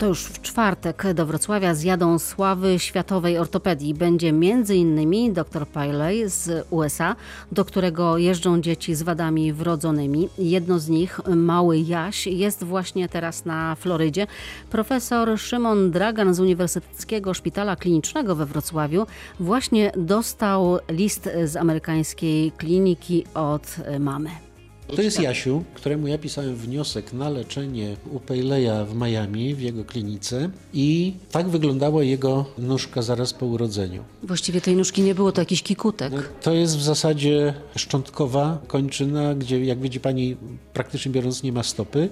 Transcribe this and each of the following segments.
To już w czwartek do Wrocławia zjadą sławy światowej ortopedii. Będzie m.in. dr Piley z USA, do którego jeżdżą dzieci z wadami wrodzonymi. Jedno z nich, mały Jaś, jest właśnie teraz na Florydzie. Profesor Szymon Dragan z Uniwersyteckiego Szpitala Klinicznego we Wrocławiu właśnie dostał list z amerykańskiej kliniki od mamy. To jest Jasiu, któremu ja pisałem wniosek na leczenie u Pejleja w Miami, w jego klinice i tak wyglądała jego nóżka zaraz po urodzeniu. Właściwie tej nóżki nie było, to jakiś kikutek. To jest w zasadzie szczątkowa kończyna, gdzie jak widzi pani praktycznie biorąc nie ma stopy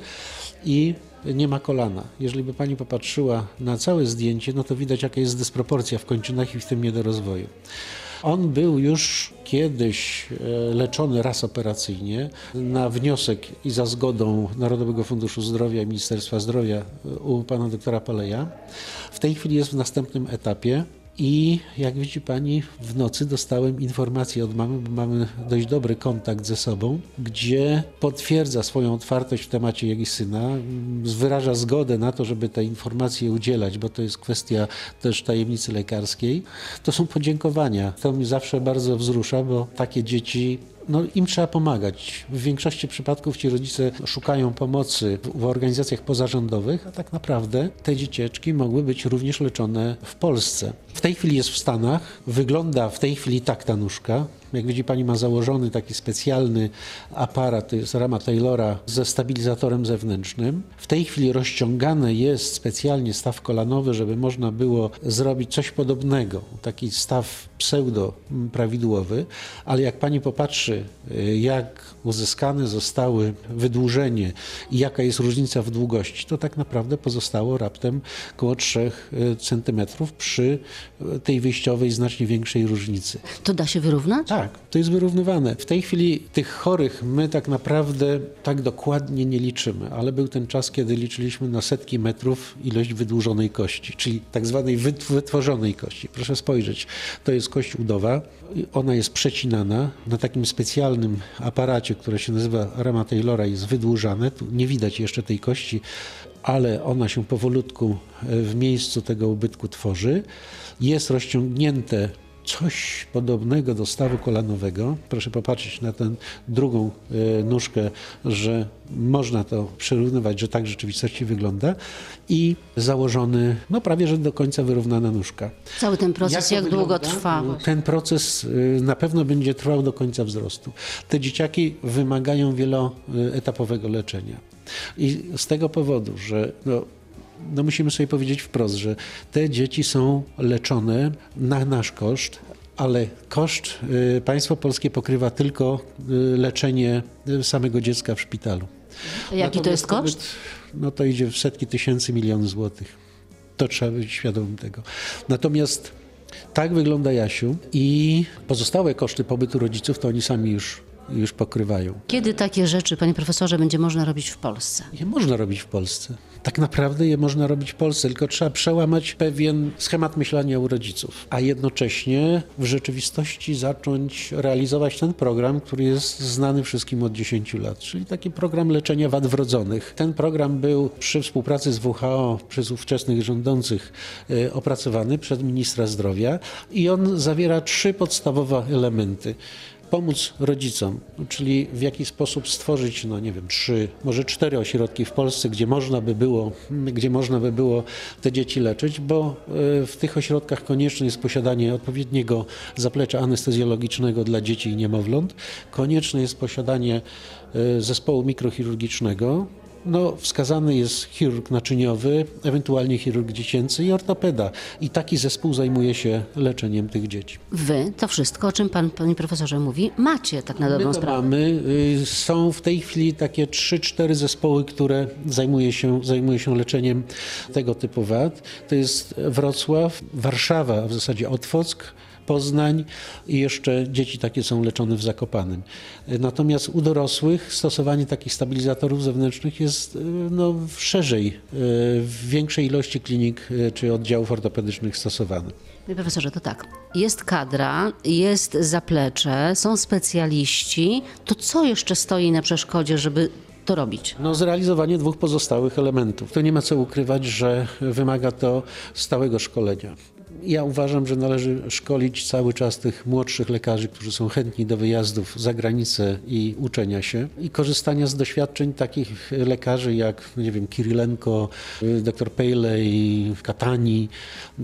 i nie ma kolana. Jeżeli by pani popatrzyła na całe zdjęcie, no to widać jaka jest dysproporcja w kończynach i w tym niedorozwoju. On był już kiedyś e, leczony raz operacyjnie na wniosek i za zgodą Narodowego Funduszu Zdrowia i Ministerstwa Zdrowia e, u pana doktora Paleja. W tej chwili jest w następnym etapie. I jak widzi pani, w nocy dostałem informację od mamy, bo mamy dość dobry kontakt ze sobą, gdzie potwierdza swoją otwartość w temacie jej syna, wyraża zgodę na to, żeby te informacje udzielać, bo to jest kwestia też tajemnicy lekarskiej. To są podziękowania. To mnie zawsze bardzo wzrusza, bo takie dzieci no, im trzeba pomagać. W większości przypadków ci rodzice szukają pomocy w, organizacjach pozarządowych, a tak naprawdę te dziecieczki mogły być również leczone w Polsce. W tej chwili jest w Stanach, wygląda w tej chwili tak ta nóżka. Jak widzi pani ma założony taki specjalny aparat, to jest rama Taylora ze stabilizatorem zewnętrznym. W tej chwili rozciągany jest specjalnie staw kolanowy, żeby można było zrobić coś podobnego, taki staw pseudo prawidłowy, ale jak pani popatrzy, y, jak uzyskane zostały wydłużenie i jaka jest różnica w długości, to tak naprawdę pozostało raptem około 3 cm przy y, tej wyjściowej znacznie większej różnicy. To da się wyrównać? Tak, to jest wyrównywane. W tej chwili tych chorych my tak naprawdę tak dokładnie nie liczymy, ale był ten czas, kiedy liczyliśmy na setki metrów ilość wydłużonej kości, czyli tak zwanej wytworzonej kości. Proszę spojrzeć, to jest kość udowa, ona jest przecinana na takim specjalnym aparacie, który się nazywa rama Taylora, jest wydłużane. Tu nie widać jeszcze tej kości, ale ona się powolutku w miejscu tego ubytku tworzy. Jest rozciągnięte coś podobnego do stawu kolanowego. Proszę popatrzeć na tę drugą e, nóżkę, że można to przyrównywać, że tak w rzeczywistości wygląda i założony, no prawie że do końca wyrównana nóżka. Cały ten proces jak, jak długo trwa? Ten proces e, na pewno będzie trwał do końca wzrostu. Te dzieciaki wymagają wieloetapowego leczenia. I z tego powodu, że no, no musimy sobie powiedzieć wprost, że te dzieci są leczone na nasz koszt, ale koszt y, państwo polskie pokrywa tylko y, leczenie samego dziecka w szpitalu. Jaki Natomiast to jest koszt? No to idzie w setki tysięcy milionów złotych. To trzeba być świadomym tego. Natomiast tak wygląda Jasiu i pozostałe koszty pobytu rodziców to oni sami już już pokrywają. Kiedy takie rzeczy, panie profesorze, będzie można robić w Polsce? Je można robić w Polsce. Tak naprawdę je można robić w Polsce, tylko trzeba przełamać pewien schemat myślenia u rodziców, a jednocześnie w rzeczywistości zacząć realizować ten program, który jest znany wszystkim od 10 lat, czyli taki program leczenia wad wrodzonych. Ten program był przy współpracy z WHO przez ówczesnych rządzących e, opracowany przez ministra zdrowia i on zawiera trzy podstawowe elementy pomóc rodzicom, czyli w jaki sposób stworzyć, no nie wiem, trzy, może cztery ośrodki w Polsce, gdzie można by było, gdzie można by było te dzieci leczyć, bo e, w tych ośrodkach konieczne jest posiadanie odpowiedniego zaplecza anestezjologicznego dla dzieci i niemowląt, konieczne jest posiadanie e, zespołu mikrochirurgicznego, no, wskazany jest chirurg naczyniowy, ewentualnie chirurg dziecięcy i ortopeda. I taki zespół zajmuje się leczeniem tych dzieci. Wy to wszystko, o czym pan, panie profesorze mówi, macie tak na dobrą My sprawę. Mamy. Y, są w tej chwili takie 3-4 zespoły, które zajmuje się, zajmuje się leczeniem tego typu wad. To jest Wrocław, Warszawa, a w zasadzie Otwock, Poznań i jeszcze dzieci takie są leczone w Zakopanym. Natomiast u dorosłych stosowanie takich stabilizatorów zewnętrznych jest e, no, szerzej, e, w większej ilości klinik e, czy oddziałów ortopedycznych stosowane. Panie profesorze, to tak. Jest kadra, jest zaplecze, są specjaliści. To co jeszcze stoi na przeszkodzie, żeby to robić? No, zrealizowanie dwóch pozostałych elementów. To nie ma co ukrywać, że wymaga to stałego szkolenia. Ja uważam, że należy szkolić cały czas tych młodszych lekarzy, którzy są chętni do wyjazdów za granicę i uczenia się i korzystania z doświadczeń takich lekarzy jak, nie wiem, Kirilenko, dr Pejlej, Katani,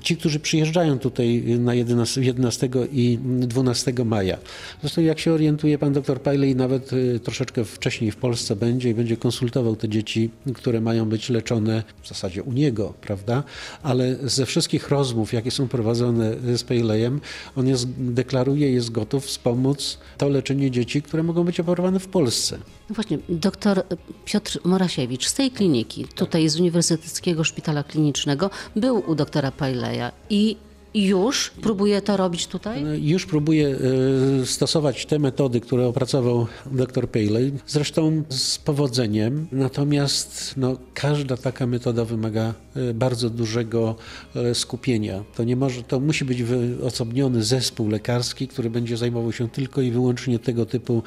ci, którzy przyjeżdżają tutaj na 11, 11 i 12 maja. Zresztą jak się orientuje, pan dr Pejlej nawet y, troszeczkę wcześniej w Polsce będzie i będzie konsultował te dzieci, które mają być leczone w zasadzie u niego, prawda? Ale ze wszystkich rozmów, jakie są prowadzone z Pejlejem, on jest, deklaruje, jest gotów wspomóc to leczenie dzieci, które mogą być operowane w Polsce. No właśnie, doktor Piotr Morasiewicz z tej kliniki, tutaj z Uniwersyteckiego Szpitala Klinicznego, był u doktora Pajleja i już próbuje to robić tutaj? Już próbuje e, stosować te metody, które opracował dr Paley, zresztą z powodzeniem. Natomiast no, każda taka metoda wymaga e, bardzo dużego e, skupienia. To nie może, to musi być wyosobniony zespół lekarski, który będzie zajmował się tylko i wyłącznie tego typu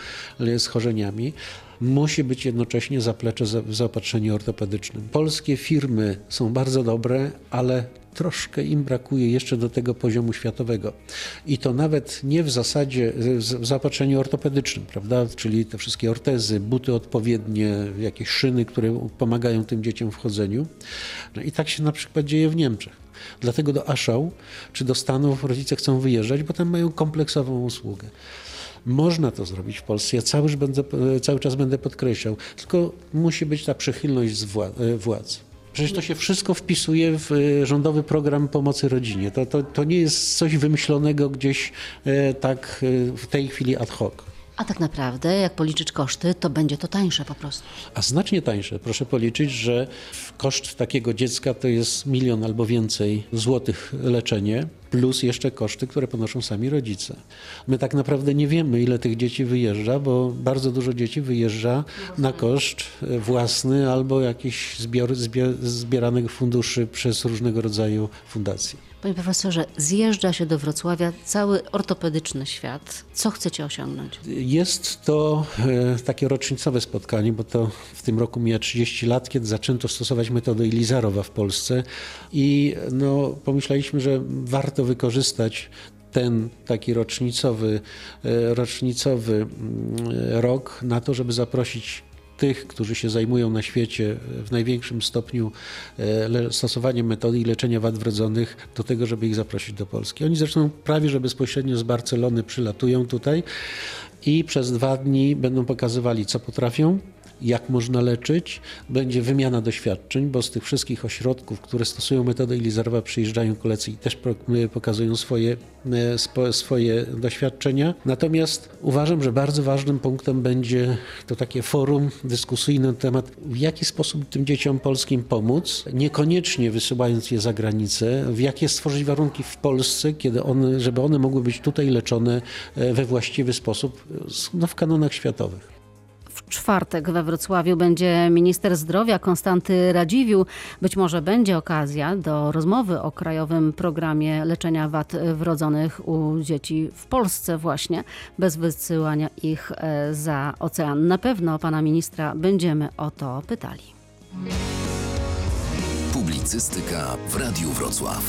schorzeniami musi być jednocześnie zaplecze w zaopatrzeniu ortopedycznym. Polskie firmy są bardzo dobre, ale troszkę im brakuje jeszcze do tego poziomu światowego. I to nawet nie w zasadzie w zaopatrzeniu ortopedycznym, prawda? Czyli te wszystkie ortezy, buty odpowiednie, jakieś szyny, które pomagają tym dzieciom w chodzeniu. No i tak się na przykład dzieje w Niemczech. Dlatego do Aszał czy do Stanów rodzice chcą wyjeżdżać, bo tam mają kompleksową usługę. Można to zrobić w Polsce. Ja cały, będę, cały czas będę podkreślał, tylko musi być ta przychylność władz. Przecież to się wszystko wpisuje w e, rządowy program pomocy rodzinie. To, to, to nie jest coś wymyślonego gdzieś e, tak e, w tej chwili ad hoc. A tak naprawdę, jak policzyć koszty, to będzie to tańsze po prostu. A znacznie tańsze. Proszę policzyć, że koszt takiego dziecka to jest milion albo więcej złotych leczenie, plus jeszcze koszty, które ponoszą sami rodzice. My tak naprawdę nie wiemy, ile tych dzieci wyjeżdża, bo bardzo dużo dzieci wyjeżdża na koszt własny albo jakichś zbior, zbier, zbieranych funduszy przez różnego rodzaju fundacje. Panie profesorze, zjeżdża się do Wrocławia cały ortopedyczny świat. Co chcecie osiągnąć? Jest to e, takie rocznicowe spotkanie, bo to w tym roku mija 30 lat, kiedy zaczęto stosować metodę Elizarowa w Polsce i no, pomyśleliśmy, że warto wykorzystać ten taki rocznicowy, e, rocznicowy mm, rok na to, żeby zaprosić tych, którzy się zajmują na świecie w największym stopniu e, stosowaniem metody i leczenia wad wrodzonych do tego, żeby ich zaprosić do Polski. Oni zresztą prawie, że bezpośrednio z Barcelony przylatują tutaj i przez dwa dni będą pokazywali, co potrafią, jak można leczyć, będzie wymiana doświadczeń, bo z tych wszystkich ośrodków, które stosują metodę Elizarova przyjeżdżają koledzy i też pokazują swoje, e, swoje doświadczenia. Natomiast uważam, że bardzo ważnym punktem będzie to takie forum dyskusyjne na temat, w jaki sposób tym dzieciom polskim pomóc, niekoniecznie wysyłając je za granicę, w jakie stworzyć warunki w Polsce, kiedy one, żeby one mogły być tutaj leczone e, we właściwy sposób no, w kanonach światowych. W czwartek we Wrocławiu będzie minister zdrowia Konstanty Radziwił. Być może będzie okazja do rozmowy o krajowym programie leczenia wad wrodzonych u dzieci w Polsce właśnie, bez wysyłania ich e, za ocean. Na pewno pana ministra będziemy o to pytali. Publicystyka w Radiu Wrocław.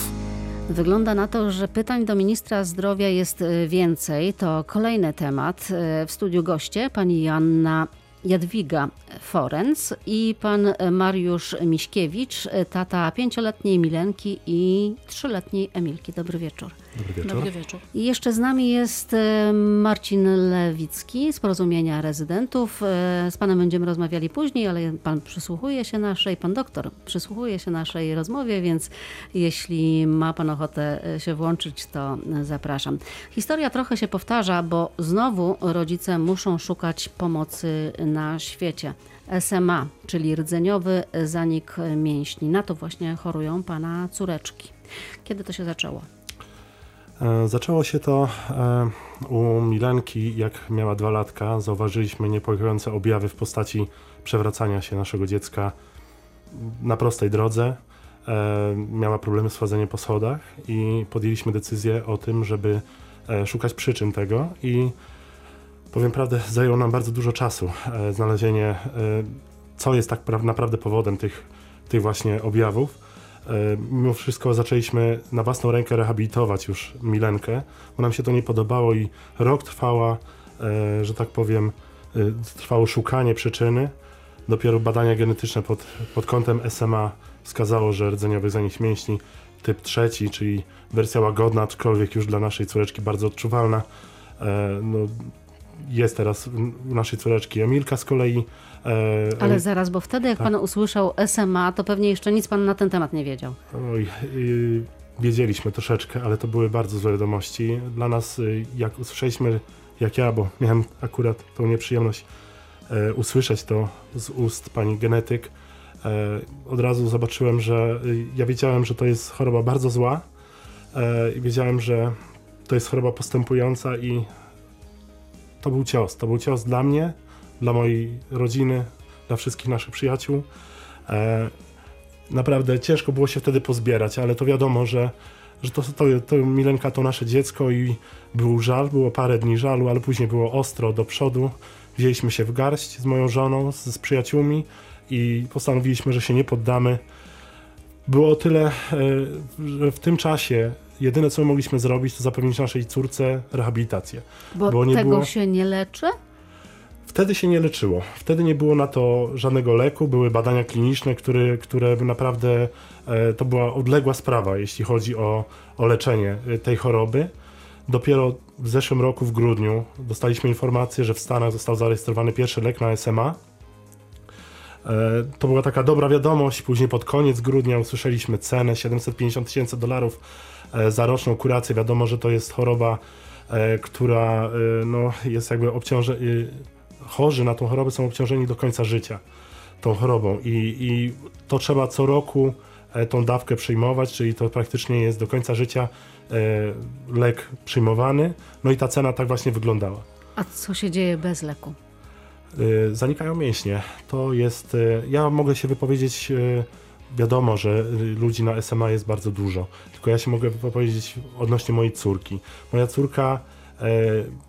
Wygląda na to, że pytań do ministra zdrowia jest e, więcej. To kolejny temat. E, w studiu goście pani Joanna Jadwiga Forenc i pan Mariusz Miśkiewicz, tata pięcioletniej Milenki i trzyletniej Emilki. Dobry wieczór. Dobry wieczór. Dobry wieczór. I jeszcze z nami jest e, Marcin Lewicki z Porozumienia Rezydentów. E, z panem będziemy rozmawiali później, ale pan przysłuchuje się naszej, pan doktor przysłuchuje się naszej rozmowie, więc jeśli ma pan ochotę e, się włączyć, to zapraszam. Historia trochę się powtarza, bo znowu rodzice muszą szukać pomocy na świecie. SMA, czyli rdzeniowy zanik mięśni. Na to właśnie chorują pana córeczki. Kiedy to się zaczęło? E, zaczęło się to e, u Milenki, jak miała dwa latka. Zauważyliśmy niepokojące objawy w postaci przewracania się naszego dziecka na prostej drodze. E, miała problemy z wchodzeniem po schodach i podjęliśmy decyzję o tym, żeby szukać przyczyn tego i powiem prawdę, zajęło nam bardzo dużo czasu znalezienie co jest tak pra- naprawdę powodem tych, tych właśnie objawów. E, Mimo wszystko zaczęliśmy na własną rękę rehabilitować już Milenkę, bo nam się to nie podobało i rok trwała, e, że tak powiem, e, trwało szukanie przyczyny. Dopiero badania genetyczne pod, pod kątem SMA wskazało, że rdzeniowy zanik mięśni typ trzeci, czyli wersja łagodna, aczkolwiek już dla naszej córeczki bardzo odczuwalna. E, no, jest teraz u naszej córeczki Emilka z kolei. E, Ale zaraz, bo wtedy jak Tak. pan usłyszał SMA, to pewnie jeszcze nic pan na ten temat nie wiedział. Oj, y, wiedzieliśmy troszeczkę, ale to były bardzo złe wiadomości. Dla nas, y, jak usłyszeliśmy, jak ja, bo miałem akurat tą nieprzyjemność e, usłyszeć to z ust pani genetyk, e, od razu zobaczyłem, że y, ja wiedziałem, że to jest choroba bardzo zła i wiedziałem, że to jest choroba postępująca i to był cios. To był cios dla mnie, dla mojej rodziny, dla wszystkich naszych przyjaciół. E, naprawdę ciężko było się wtedy pozbierać, ale to wiadomo, że, że to, to, to Milenka to nasze dziecko i był żal, było parę dni żalu, ale później było ostro do przodu. Wzięliśmy się w garść z moją żoną, z, z przyjaciółmi i postanowiliśmy, że się nie poddamy. Było o tyle, e, że w tym czasie jedyne co mogliśmy zrobić, to zapewnić naszej córce rehabilitację. Bo, Bo tego było- się nie leczy? Wtedy się nie leczyło. Wtedy nie było na to żadnego leku, były badania kliniczne, które, które naprawdę e, to była odległa sprawa, jeśli chodzi o, o leczenie e, tej choroby. Dopiero w zeszłym roku, w grudniu, dostaliśmy informację, że w Stanach został zarejestrowany pierwszy lek na SMA. E, To była taka dobra wiadomość. Później pod koniec grudnia usłyszeliśmy cenę 750 tysięcy dolarów za roczną kurację. Wiadomo, że to jest choroba, e, która e, no, jest jakby obciąże... e, Chorzy na tą chorobę są obciążeni do końca życia tą chorobą i, i to trzeba co roku e, tą dawkę przyjmować, czyli to praktycznie jest do końca życia e, lek przyjmowany. No i ta cena tak właśnie wyglądała. A co się dzieje bez leku? Zanikają mięśnie. To jest. Ja mogę się wypowiedzieć. Wiadomo, że y, ludzi na SMA jest bardzo dużo. Tylko ja się mogę wypowiedzieć odnośnie mojej córki. Moja córka e,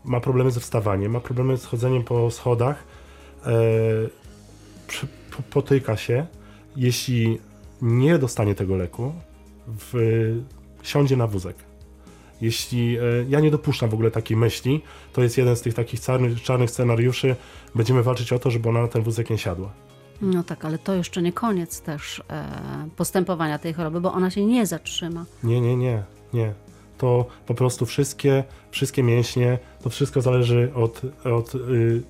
ma problemy ze wstawaniem, ma problemy z chodzeniem po schodach. E, przy, po, potyka się. Jeśli nie dostanie tego leku, w, siądzie na wózek. Jeśli e, ja nie dopuszczam w ogóle takiej myśli, to jest jeden z tych takich czarnych, czarnych scenariuszy. Będziemy walczyć o to, żeby ona na ten wózek nie siadła. No tak, ale to jeszcze nie koniec też e, postępowania tej choroby, bo ona się nie zatrzyma. Nie, nie, nie, nie. To po prostu wszystkie, wszystkie mięśnie, to wszystko zależy od, od, y,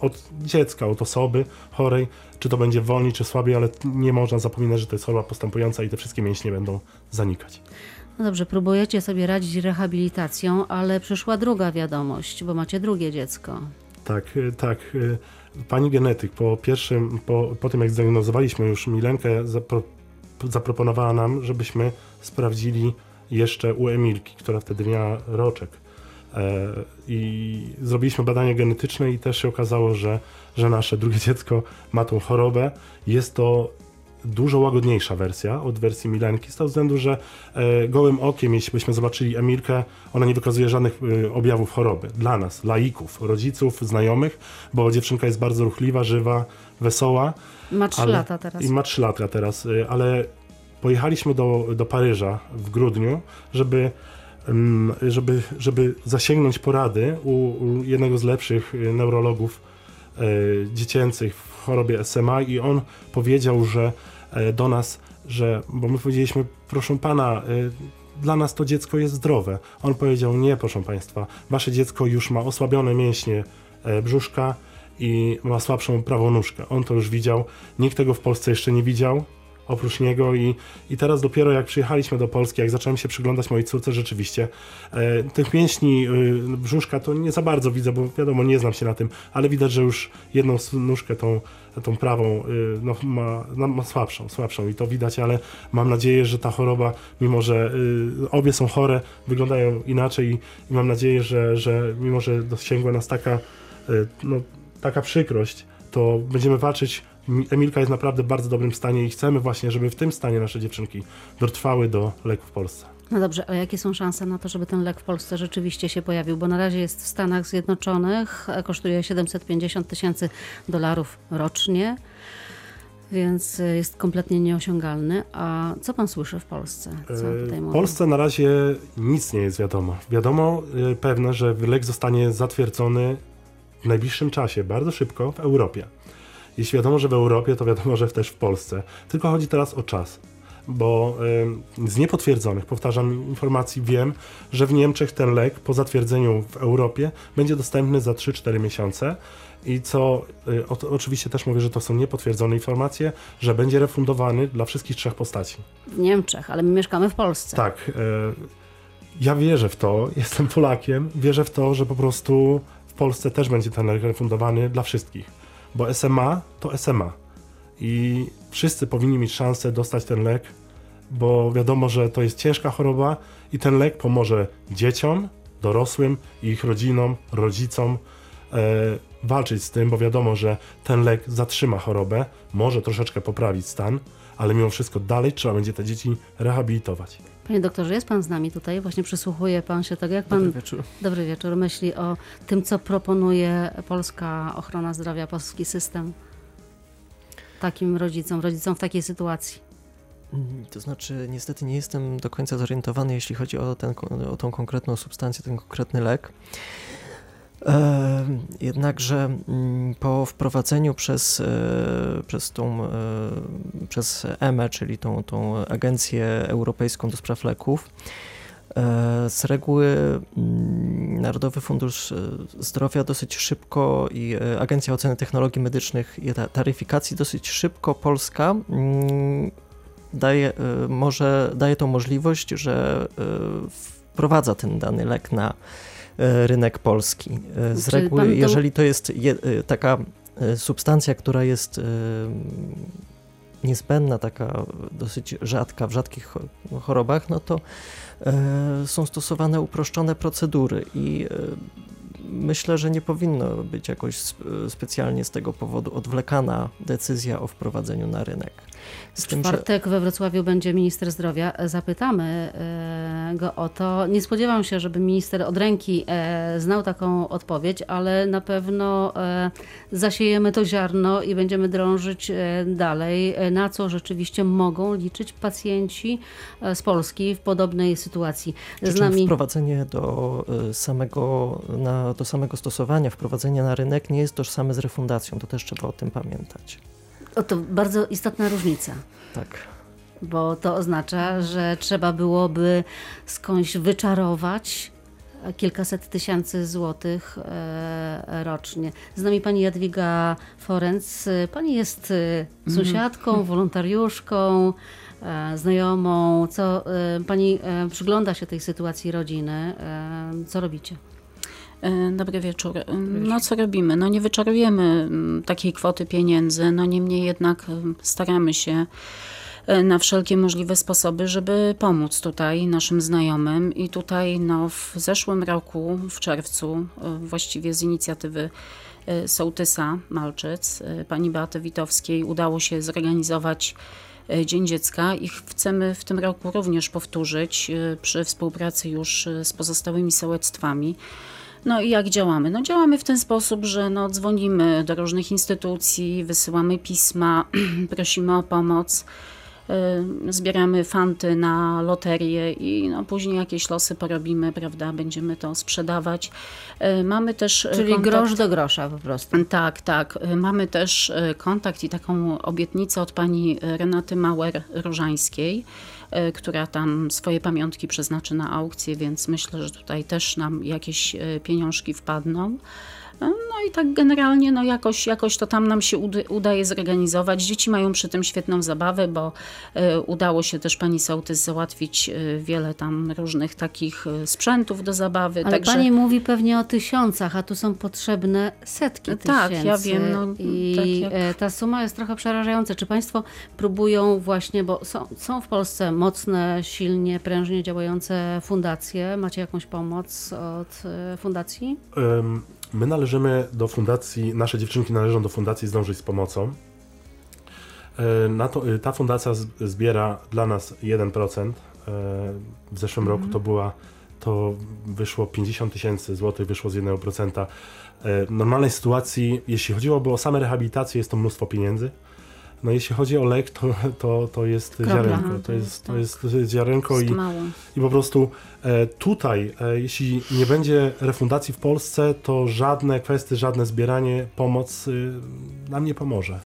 od dziecka, od osoby chorej, czy to będzie wolniej, czy słabiej, ale nie można zapominać, że to jest choroba postępująca i te wszystkie mięśnie będą zanikać. No dobrze, próbujecie sobie radzić rehabilitacją, ale przyszła druga wiadomość, bo macie drugie dziecko. Tak, y, tak. Pani genetyk po pierwszym, po, po tym jak zdiagnozowaliśmy już Milenkę, zapro, zaproponowała nam, żebyśmy sprawdzili jeszcze u Emilki, która wtedy miała roczek. E, I zrobiliśmy badanie genetyczne i też się okazało, że, że nasze drugie dziecko ma tą chorobę. Jest to dużo łagodniejsza wersja od wersji Milenki, z tego względu, że e, gołym okiem, jeśli byśmy zobaczyli Emilkę, ona nie wykazuje żadnych e, objawów choroby. Dla nas, laików, rodziców, znajomych, bo dziewczynka jest bardzo ruchliwa, żywa, wesoła. Ma trzy ale- lata teraz. I ma 3 lata teraz, y, ale pojechaliśmy do, do Paryża w grudniu, żeby, ym, żeby, żeby zasięgnąć porady u, u jednego z lepszych neurologów dziecięcych w chorobie SMA i on powiedział, że e, do nas, że, bo my powiedzieliśmy, proszę pana, y, dla nas to dziecko jest zdrowe. On powiedział, nie, proszę państwa, wasze dziecko już ma osłabione mięśnie e, brzuszka i ma słabszą prawą nóżkę. On to już widział, nikt tego w Polsce jeszcze nie widział, oprócz niego i, i teraz dopiero jak przyjechaliśmy do Polski, jak zacząłem się przyglądać mojej córce, rzeczywiście e, tych mięśni y, brzuszka to nie za bardzo widzę, bo wiadomo, nie znam się na tym, ale widać, że już jedną nóżkę, tą, tą prawą, y, no, ma, ma słabszą, słabszą i to widać, ale mam nadzieję, że ta choroba, mimo że y, obie są chore, wyglądają inaczej i, i mam nadzieję, że, że mimo, że dosięgła nas taka, y, no, taka przykrość, to będziemy walczyć. Mi- Emilka jest naprawdę w bardzo dobrym stanie i chcemy właśnie, żeby w tym stanie nasze dziewczynki dotrwały do leku w Polsce. No dobrze, a jakie są szanse na to, żeby ten lek w Polsce rzeczywiście się pojawił? Bo na razie jest w Stanach Zjednoczonych, kosztuje 750 tysięcy dolarów rocznie. więc jest kompletnie nieosiągalny. A co pan słyszy w Polsce? E, W? Polsce na razie nic nie jest wiadomo. Wiadomo e, pewne, że lek zostanie zatwierdzony w najbliższym czasie, bardzo szybko w Europie. Jeśli wiadomo, że w Europie, to wiadomo, że też w Polsce. Tylko chodzi teraz o czas. Bo e, z niepotwierdzonych, powtarzam, informacji wiem, że w Niemczech ten lek po zatwierdzeniu w Europie będzie dostępny za 3-4 miesiące. I co e, o, oczywiście też mówię, że to są niepotwierdzone informacje, że będzie refundowany dla wszystkich trzech postaci. W Niemczech, ale my mieszkamy w Polsce. Tak. E, ja wierzę w to, jestem Polakiem, wierzę w to, że po prostu w Polsce też będzie ten lek refundowany dla wszystkich. Bo SMA to SMA. I wszyscy powinni mieć szansę dostać ten lek, bo wiadomo, że to jest ciężka choroba i ten lek pomoże dzieciom, dorosłym i ich rodzinom, rodzicom e, walczyć z tym, bo wiadomo, że ten lek zatrzyma chorobę, może troszeczkę poprawić stan, ale mimo wszystko dalej trzeba będzie te dzieci rehabilitować. Panie doktorze, jest pan z nami tutaj? Właśnie przysłuchuje pan się tego, jak pan... Dobry wieczór. Dobry wieczór. Myśli o tym, co proponuje polska ochrona zdrowia, polski system takim rodzicom, rodzicom w takiej sytuacji. Mm, To znaczy, niestety nie jestem do końca zorientowany, jeśli chodzi o, ten, o tą konkretną substancję, ten konkretny lek. E, jednakże mm, po wprowadzeniu przez, e, przez tą, e, przez EME, czyli tą, tą Agencję Europejską do Spraw Leków, e, z reguły mm, Narodowy Fundusz e, Zdrowia dosyć szybko i e, Agencja Oceny Technologii Medycznych i ta- Taryfikacji dosyć szybko Polska mm, daje, e, może, daje tą możliwość, że e, wprowadza ten dany lek na e, rynek polski. E, Z reguły, jeżeli to jest je, e, taka e, substancja, która jest e, niezbędna, taka dosyć rzadka w rzadkich cho- chorobach, no to e, są stosowane uproszczone procedury i e, myślę, że nie powinno być jakoś sp- specjalnie z tego powodu odwlekana decyzja o wprowadzeniu na rynek. Z W tym, że czwartek we Wrocławiu będzie minister zdrowia. Zapytamy e, go o to. Nie spodziewam się, żeby minister od ręki e, znał taką odpowiedź, ale na pewno e, zasiejemy to ziarno i będziemy drążyć e, dalej, e, na co rzeczywiście mogą liczyć pacjenci e, z Polski w podobnej sytuacji. Z nami wprowadzenie do samego, na, do samego stosowania, wprowadzenie na rynek nie jest tożsame z refundacją. To też trzeba o tym pamiętać. o, to bardzo istotna różnica. Tak. bo to oznacza, że trzeba byłoby skądś wyczarować kilkaset tysięcy złotych e, rocznie. Z nami pani Jadwiga Forenc. Pani jest e, sąsiadką, wolontariuszką, e, znajomą. Co pani przygląda się tej sytuacji rodziny? Co robicie? E, Dobry wieczór. E, No co robimy? No nie wyczarujemy mm, takiej kwoty pieniędzy, no niemniej jednak e, staramy się na wszelkie możliwe sposoby, żeby pomóc tutaj naszym znajomym i tutaj no w zeszłym roku, w czerwcu, właściwie z inicjatywy sołtysa Malczyc, pani Beaty Witowskiej udało się zorganizować Dzień Dziecka i ch- chcemy w tym roku również powtórzyć przy współpracy już z pozostałymi sołectwami. No i jak działamy? No działamy w ten sposób, że no dzwonimy do różnych instytucji, wysyłamy pisma, prosimy o pomoc, y, zbieramy fanty na loterię i no później jakieś losy porobimy, prawda, będziemy to sprzedawać. Y, Mamy też y, Czyli kontakt... grosz do grosza po prostu. Tak, tak. Y, Mamy też y, kontakt i taką obietnicę od pani Renaty Mauer-Różańskiej, y, która tam swoje pamiątki przeznaczy na aukcję, więc myślę, że tutaj też nam jakieś y, pieniążki wpadną. No i tak generalnie no jakoś, jakoś to tam nam się udaje zorganizować. Dzieci mają przy tym świetną zabawę, bo udało się też pani sołtys załatwić wiele tam różnych takich sprzętów do zabawy. Ale także... pani mówi pewnie o tysiącach, a tu są potrzebne setki Tak, tysięcy. ja wiem, no, I tak jak- e, ta suma jest trochę przerażająca. Czy państwo próbują właśnie, bo są, są w Polsce mocne, silnie, prężnie działające fundacje. Macie jakąś pomoc od e, fundacji? My należymy do fundacji, nasze dziewczynki należą do fundacji Zdążyć z Pomocą. E, to, y, ta fundacja zbiera dla nas 1%. E, W zeszłym roku to była, to wyszło 50 tysięcy złotych, wyszło z 1%. E, W normalnej sytuacji, jeśli chodziłoby o same rehabilitacje, jest to mnóstwo pieniędzy. No jeśli chodzi o lek, to, to, to jest Kropla. ziarenko. To jest, to tak. jest ziarenko Jest i, mało. i po prostu e, tutaj, e, jeśli nie będzie refundacji w Polsce, to żadne kwestie, żadne zbieranie, pomoc y, nam nie pomoże.